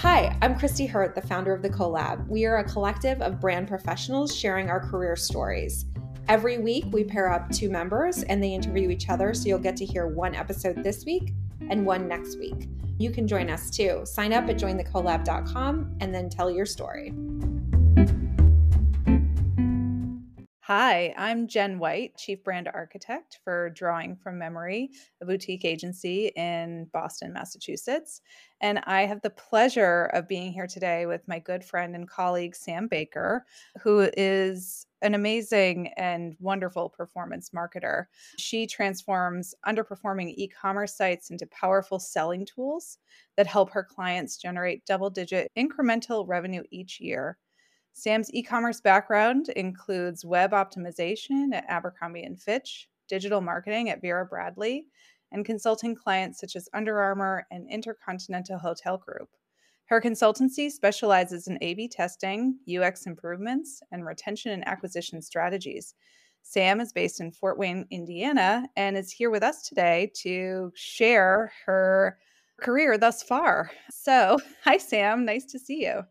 Hi, I'm Christy Hurt, the founder of the CoLab. We are a collective of brand professionals sharing our career stories. Every week, we pair up two members and they interview each other, so you'll get to hear one episode this week and one next week. You can join us too. Sign up at jointhecolab.com and then tell your story. Hi, I'm Jen White, Chief Brand Architect for Drawing from Memory, a boutique agency in Boston, Massachusetts. And I have the pleasure of being here today with my good friend and colleague, Sam Baker, who is an amazing and wonderful performance marketer. She transforms underperforming e commerce sites into powerful selling tools that help her clients generate double digit incremental revenue each year. Sam's e-commerce background includes web optimization at Abercrombie and Fitch, digital marketing at Vera Bradley, and consulting clients such as Under Armour and Intercontinental Hotel Group. Her consultancy specializes in A B testing, UX improvements, and retention and acquisition strategies. Sam is based in Fort Wayne, Indiana, and is here with us today to share her career thus far. So, hi, Sam. Nice to see you.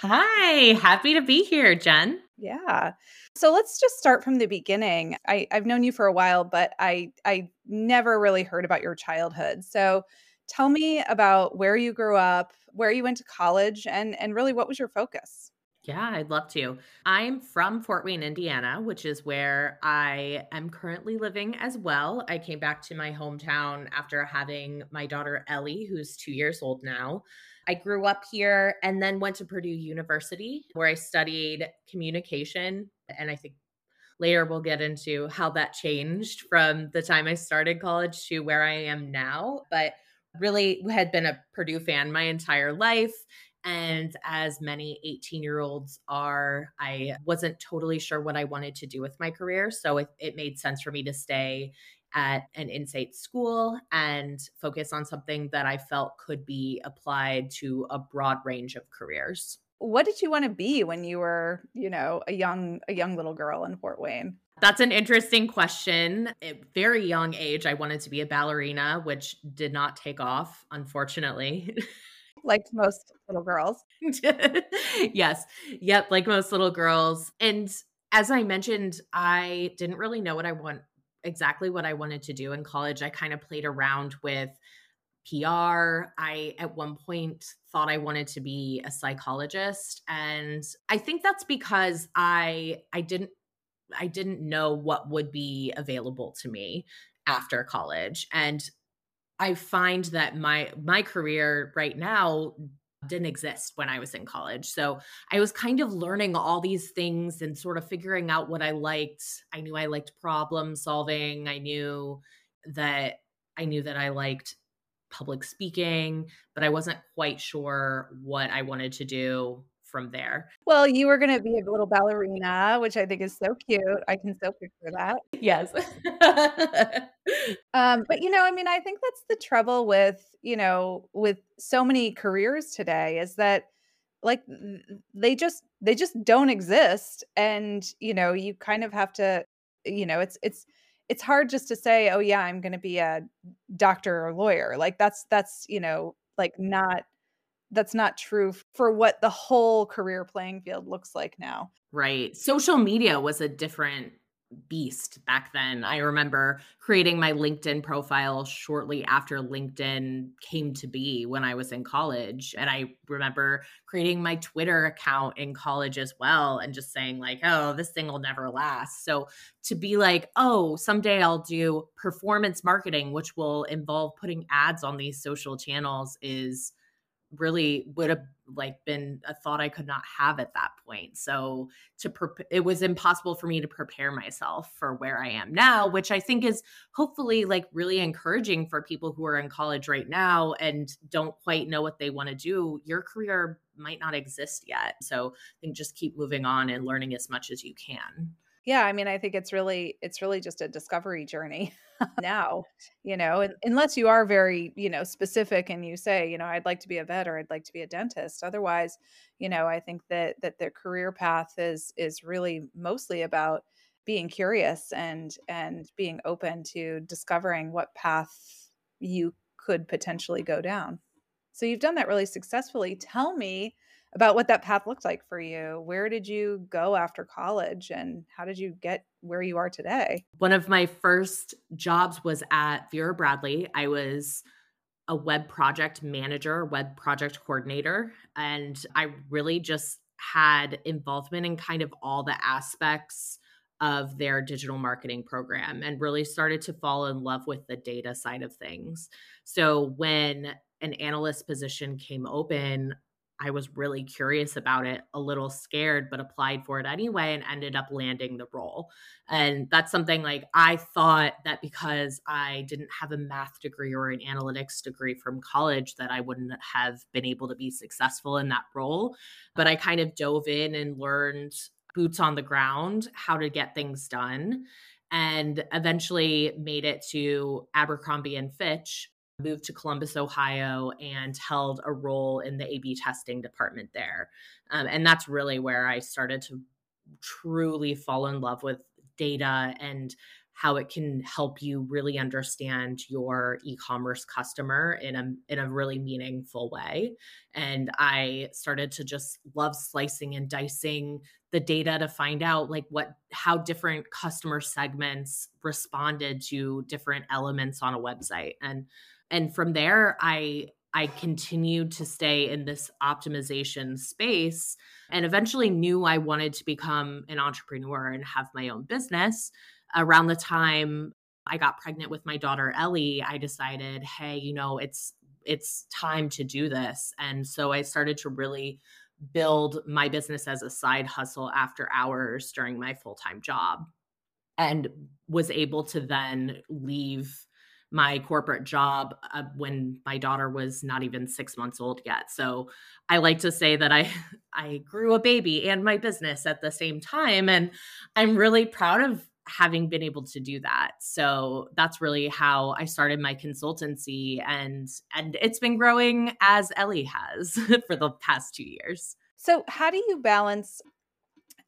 Hi, happy to be here, Jen. Yeah. So let's just start from the beginning. I, I've known you for a while, but I I never really heard about your childhood. So tell me about where you grew up, where you went to college, and and really what was your focus? Yeah, I'd love to. I'm from Fort Wayne, Indiana, which is where I am currently living as well. I came back to my hometown after having my daughter Ellie, who's two years old now. I grew up here and then went to Purdue University where I studied communication. And I think later we'll get into how that changed from the time I started college to where I am now. But really had been a Purdue fan my entire life. And as many 18 year olds are, I wasn't totally sure what I wanted to do with my career. So it, it made sense for me to stay at an insight school and focus on something that I felt could be applied to a broad range of careers. What did you want to be when you were, you know, a young a young little girl in Fort Wayne? That's an interesting question. At very young age, I wanted to be a ballerina, which did not take off, unfortunately. like most little girls. yes. Yep, like most little girls. And as I mentioned, I didn't really know what I want exactly what I wanted to do in college. I kind of played around with PR. I, at one point, thought I wanted to be a psychologist. And I think that's because I, I didn't, I didn't know what would be available to me after college. And I find that my, my career right now didn't exist when I was in college. So I was kind of learning all these things and sort of figuring out what I liked. I knew I liked problem solving. I knew that I knew that I liked public speaking, but I wasn't quite sure what I wanted to do from there. Well, you were going to be a little ballerina, which I think is so cute. I can so picture that. Yes. um, but you know, I mean, I think that's the trouble with, you know, with so many careers today is that like they just they just don't exist and you know you kind of have to you know it's it's it's hard just to say oh yeah i'm going to be a doctor or lawyer like that's that's you know like not that's not true for what the whole career playing field looks like now. Right. Social media was a different beast back then. I remember creating my LinkedIn profile shortly after LinkedIn came to be when I was in college. And I remember creating my Twitter account in college as well and just saying, like, oh, this thing will never last. So to be like, oh, someday I'll do performance marketing, which will involve putting ads on these social channels is really would have like been a thought I could not have at that point. So to pre- it was impossible for me to prepare myself for where I am now, which I think is hopefully like really encouraging for people who are in college right now and don't quite know what they want to do. Your career might not exist yet. So I think just keep moving on and learning as much as you can. Yeah, I mean, I think it's really it's really just a discovery journey now, you know, unless you are very, you know, specific and you say, you know, I'd like to be a vet or I'd like to be a dentist. Otherwise, you know, I think that that the career path is is really mostly about being curious and and being open to discovering what path you could potentially go down. So you've done that really successfully. Tell me about what that path looked like for you. Where did you go after college and how did you get where you are today? One of my first jobs was at Vera Bradley. I was a web project manager, web project coordinator, and I really just had involvement in kind of all the aspects of their digital marketing program and really started to fall in love with the data side of things. So when an analyst position came open, I was really curious about it, a little scared, but applied for it anyway and ended up landing the role. And that's something like I thought that because I didn't have a math degree or an analytics degree from college, that I wouldn't have been able to be successful in that role. But I kind of dove in and learned boots on the ground how to get things done and eventually made it to Abercrombie and Fitch moved to Columbus, Ohio, and held a role in the A B testing department there. Um, and that's really where I started to truly fall in love with data and how it can help you really understand your e-commerce customer in a in a really meaningful way and i started to just love slicing and dicing the data to find out like what how different customer segments responded to different elements on a website and and from there i i continued to stay in this optimization space and eventually knew i wanted to become an entrepreneur and have my own business. Around the time i got pregnant with my daughter ellie i decided hey you know it's it's time to do this. And so i started to really build my business as a side hustle after hours during my full-time job and was able to then leave my corporate job uh, when my daughter was not even 6 months old yet. So I like to say that I I grew a baby and my business at the same time and I'm really proud of having been able to do that. So that's really how I started my consultancy and and it's been growing as Ellie has for the past 2 years. So how do you balance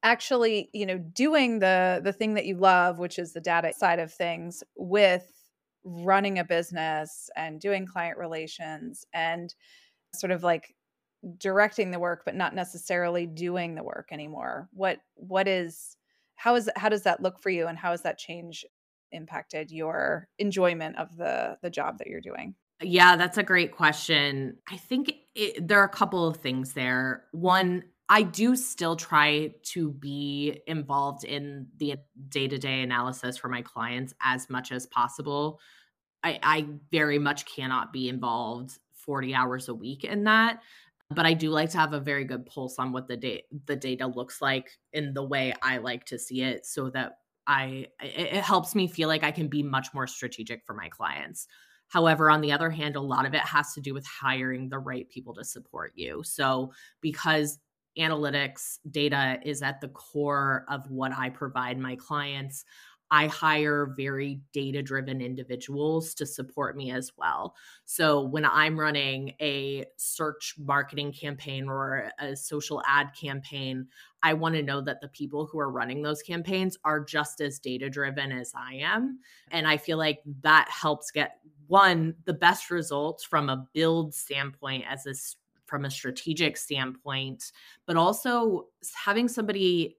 actually, you know, doing the the thing that you love, which is the data side of things with running a business and doing client relations and sort of like directing the work but not necessarily doing the work anymore. What what is how is how does that look for you and how has that change impacted your enjoyment of the the job that you're doing? Yeah that's a great question. I think it, there are a couple of things there. One I do still try to be involved in the day to day analysis for my clients as much as possible. I, I very much cannot be involved 40 hours a week in that but I do like to have a very good pulse on what the data the data looks like in the way I like to see it so that I it, it helps me feel like I can be much more strategic for my clients. However, on the other hand, a lot of it has to do with hiring the right people to support you. So, because analytics data is at the core of what I provide my clients. I hire very data driven individuals to support me as well. So when I'm running a search marketing campaign or a social ad campaign, I want to know that the people who are running those campaigns are just as data driven as I am. And I feel like that helps get one, the best results from a build standpoint as a from a strategic standpoint, but also having somebody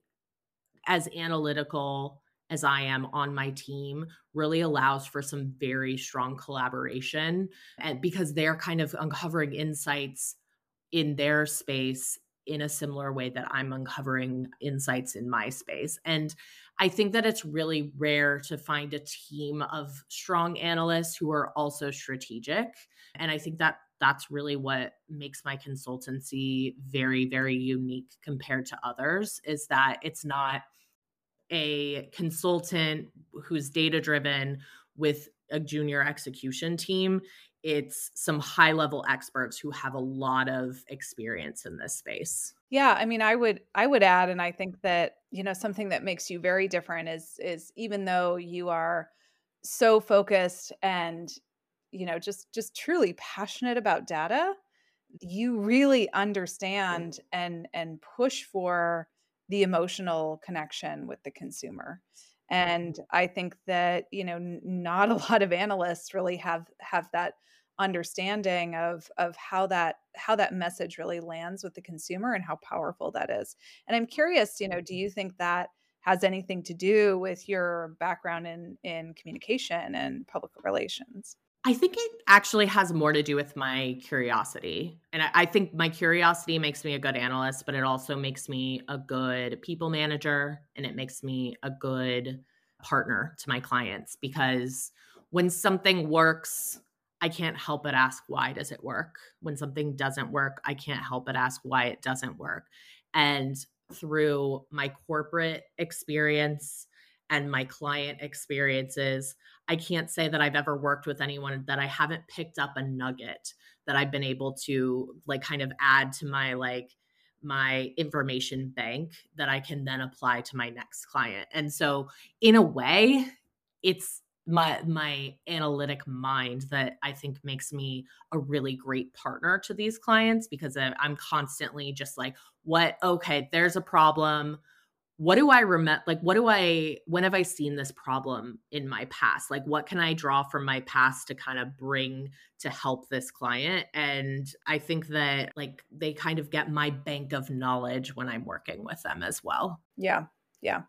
as analytical as I am on my team really allows for some very strong collaboration and because they're kind of uncovering insights in their space in a similar way that I'm uncovering insights in my space. And I think that it's really rare to find a team of strong analysts who are also strategic. And I think that that's really what makes my consultancy very very unique compared to others is that it's not a consultant who's data driven with a junior execution team. It's some high level experts who have a lot of experience in this space. Yeah i mean i would i would add and i think that you know something that makes you very different is is even though you are so focused and you know just just truly passionate about data you really understand and and push for the emotional connection with the consumer and mm-hmm. i think that you know not a lot of analysts really have have that understanding of of how that how that message really lands with the consumer and how powerful that is. And I'm curious, you know, do mm-hmm. you think that has anything to do with your background in in communication and public relations? I think it actually has more to do with my curiosity. And I, I, think my curiosity makes me a good analyst, but it also makes me a good people manager and it makes me a good partner to my clients because when something works, I can't help but ask, why does it work? When something doesn't work, I can't help but ask why it doesn't work. And through my corporate experience and my client experiences, I can't say that I've ever worked with anyone that I haven't picked up a nugget that I've been able to like kind of add to my like my information bank that I can then apply to my next client. And so in a way, it's my my analytic mind that I think makes me a really great partner to these clients because uh, I'm constantly just like, what? Okay, there's a problem. What do I remember? Like, what do I? When have I seen this problem in my past? Like, what can I draw from my past to kind of bring to help this client? And I think that like they kind of get my bank of knowledge when I'm working with them as well. Yeah, yeah.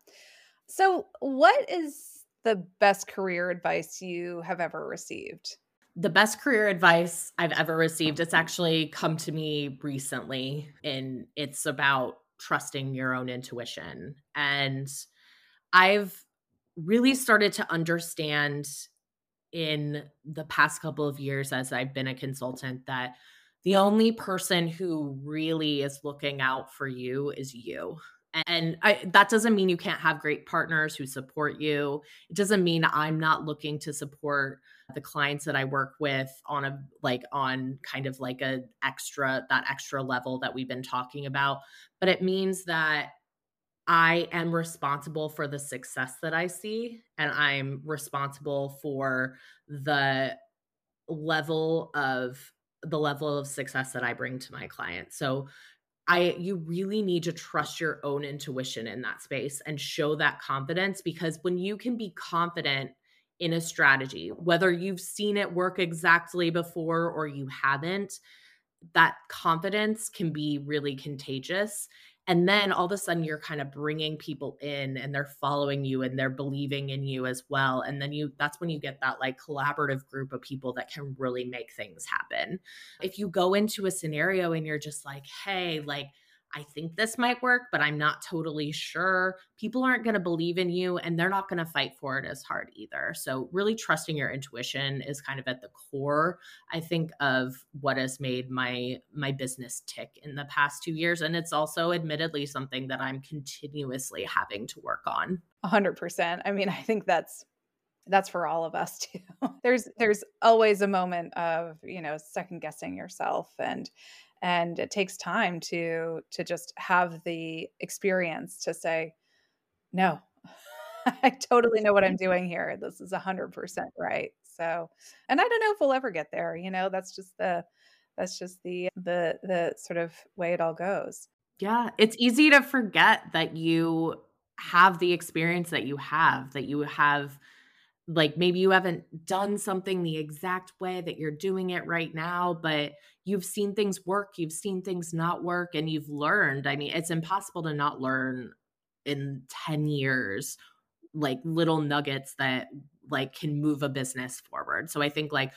So, what is the best career advice you have ever received? The best career advice I've ever received, it's actually come to me recently, and it's about trusting your own intuition. And I've really started to understand in the past couple of years as I've been a consultant that the only person who really is looking out for you is you. And I, that doesn't mean you can't have great partners who support you. It doesn't mean I'm not looking to support the clients that I work with on a like on kind of like a extra that extra level that we've been talking about, but it means that I am responsible for the success that I see and I'm responsible for the level of the level of success that I bring to my clients. So I you really need to trust your own intuition in that space and show that confidence because when you can be confident in a strategy, whether you've seen it work exactly before or you haven't, that confidence can be really contagious and then all of a sudden you're kind of bringing people in and they're following you and they're believing in you as well. And then you that's when you get that like collaborative group of people that can really make things happen. If you go into a scenario and you're just like hey like I think this might work, but I'm not totally sure. People aren't going to believe in you and they're not going to fight for it as hard either. So, really trusting your intuition is kind of at the core, I think, of what has made my my business tick in the past 2 years and it's also admittedly something that I'm continuously having to work on. 100%. I mean, I think that's that's for all of us too. there's there's always a moment of, you know, second guessing yourself and and it takes time to to just have the experience to say no i totally know what i'm doing here. This is 100% right. So and i don't know if we'll ever get there you know that's just the that's just the the the sort of way it all goes. Yeah it's easy to forget that you have the experience that you have that you have like maybe you haven't done something the exact way that you're doing it right now but you've seen things work you've seen things not work and you've learned. I mean it's impossible to not learn in 10 years like little nuggets that like can move a business forward. So i think like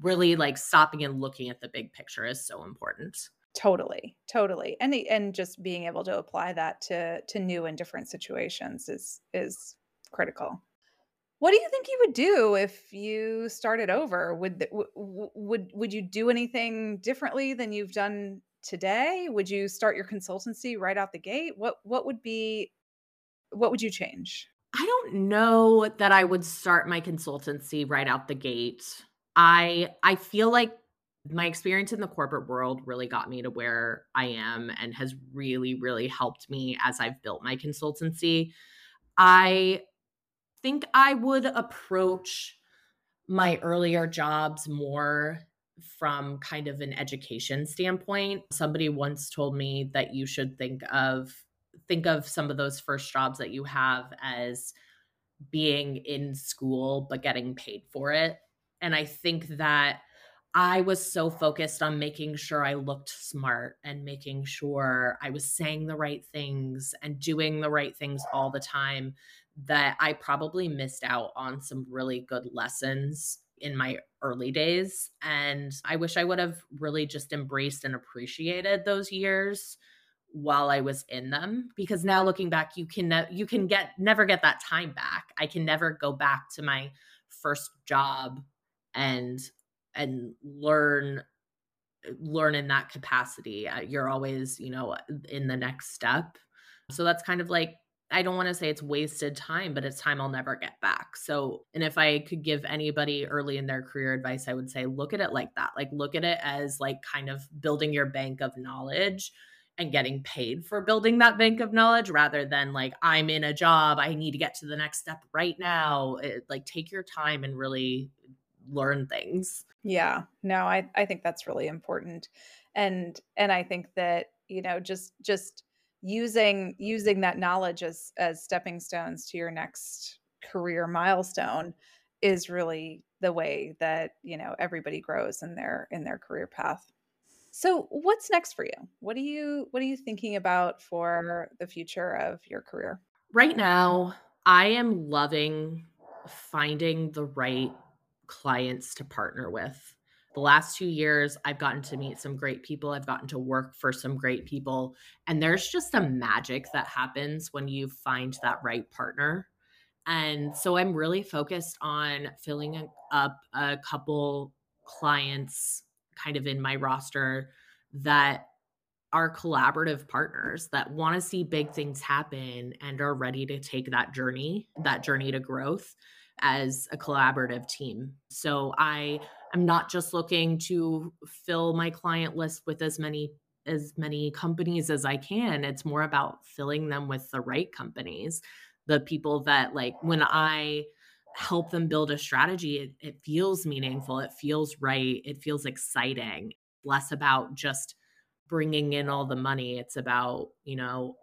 really like stopping and looking at the big picture is so important. Totally totally. And and just being able to apply that to to new and different situations is is critical what do you think you would do if you started over? Would would would you do anything differently than you've done today? Would you start your consultancy right out the gate? What what would be what would you change? I don't know that I would start my consultancy right out the gate. I I feel like my experience in the corporate world really got me to where I am and has really really helped me as I've built my consultancy. I think I would approach my earlier jobs more from kind of an education standpoint. Somebody once told me that you should think of think of some of those first jobs that you have as being in school but getting paid for it. And I think that I was so focused on making sure I looked smart and making sure I was saying the right things and doing the right things all the time that I probably missed out on some really good lessons in my early days. And I wish I would have really just embraced and appreciated those years while I was in them because now looking back you can ne- you can get never get that time back. I can never go back to my first job and and learn learn in that capacity. Uh, you're always, you know, in the next step. So that's kind of like I don't want to say it's wasted time, but it's time I'll never get back. So, and if I could give anybody early in their career advice, I would say look at it like that. Like, look at it as like kind of building your bank of knowledge and getting paid for building that bank of knowledge rather than like, I'm in a job, I need to get to the next step right now. It, like, take your time and really learn things. Yeah, no, I, I think that's really important. And, and I think that, you know, just, just, using using that knowledge as as stepping stones to your next career milestone is really the way that you know everybody grows in their in their career path so what's next for you what are you what are you thinking about for the future of your career right now i am loving finding the right clients to partner with the last two years, I've gotten to meet some great people. I've gotten to work for some great people. And there's just a magic that happens when you find that right partner. And so I'm really focused on filling up a couple clients kind of in my roster that are collaborative partners that want to see big things happen and are ready to take that journey, that journey to growth as a collaborative team. So I I'm not just looking to fill my client list with as many as many companies as I can. It's more about filling them with the right companies, the people that like when I help them build a strategy, it, it feels meaningful, it feels right, it feels exciting. Less about just bringing in all the money. It's about, you know,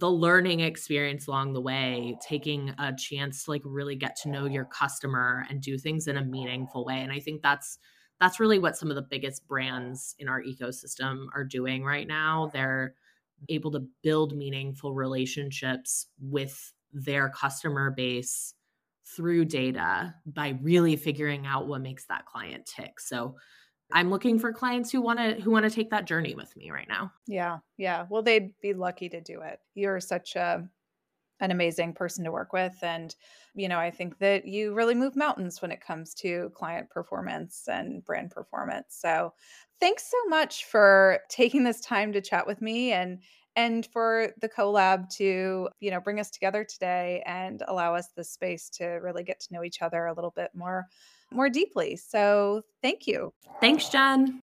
the learning experience along the way, taking a chance to like really get to know your customer and do things in a meaningful way. And I think that's that's really what some of the biggest brands in our ecosystem are doing right now. They're able to build meaningful relationships with their customer base through data by really figuring out what makes that client tick. So I'm looking for clients who want to who want to take that journey with me right now. Yeah. Yeah. Well, they'd be lucky to do it. You're such a an amazing person to work with and you know, I think that you really move mountains when it comes to client performance and brand performance. So, thanks so much for taking this time to chat with me and and for the collab to you know bring us together today and allow us the space to really get to know each other a little bit more more deeply. So thank you. Thanks, Jen.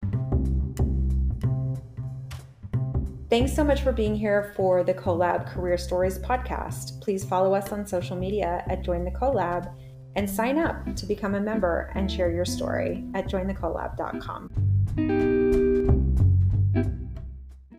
Thanks so much for being here for the Collab Career Stories podcast. Please follow us on social media at Join the Collab and sign up to become a member and share your story at jointhecollab.com.